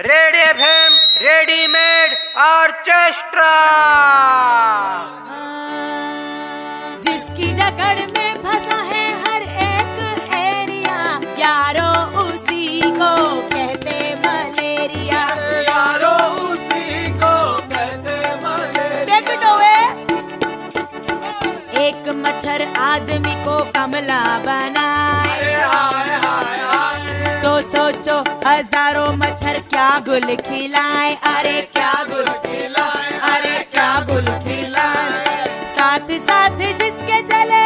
Ready FM readymade orchestra. जिसकी जकड़ में फंसा है हर एक एरिया यारो उसी को कहते मलेरिया। यारो उसी को कहते मलेरिया। away. एक मच्छर आदमी को कमला बनाए। हाय हाय हाय। सोचो हज़ारों मच्छर क्या गुल खिलाए? अरे क्या गुल खिलाए? अरे क्या गुल खिलाए? साथ साथ जिसके चले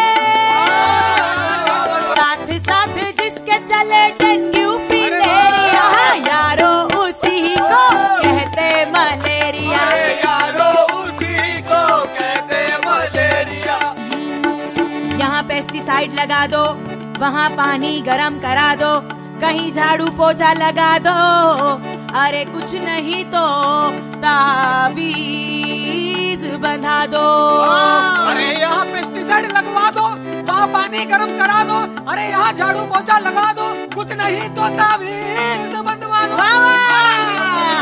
साथ साथ जिसके चले डेंगू फिलेरिया यारो उसी को कहते मलेरिया। यारो उसी को कहते मलेरिया। यहाँ पेस्टिसाइड लगा दो वहाँ पानी गरम करा दो कहीं झाड़ू पोछा लगा दो। अरे कुछ नहीं तो तावीज बंधा दो। अरे यहाँ पेस्टिसाइड लगवा दो वहाँ पानी गर्म करा दो अरे यहाँ झाड़ू पोछा लगा दो कुछ नहीं तो तावीज बंधवा दो।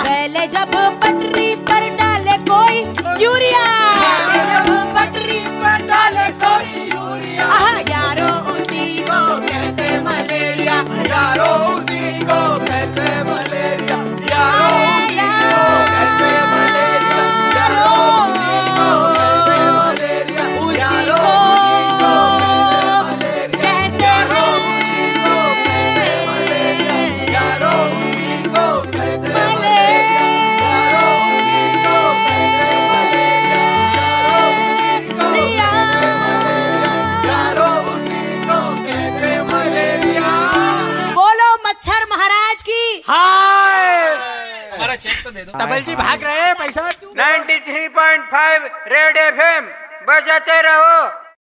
पहले जब यारो उसी डबल जी भाग रहे हैं पैसा। 93.5 रेड एफएम बजाते रहो।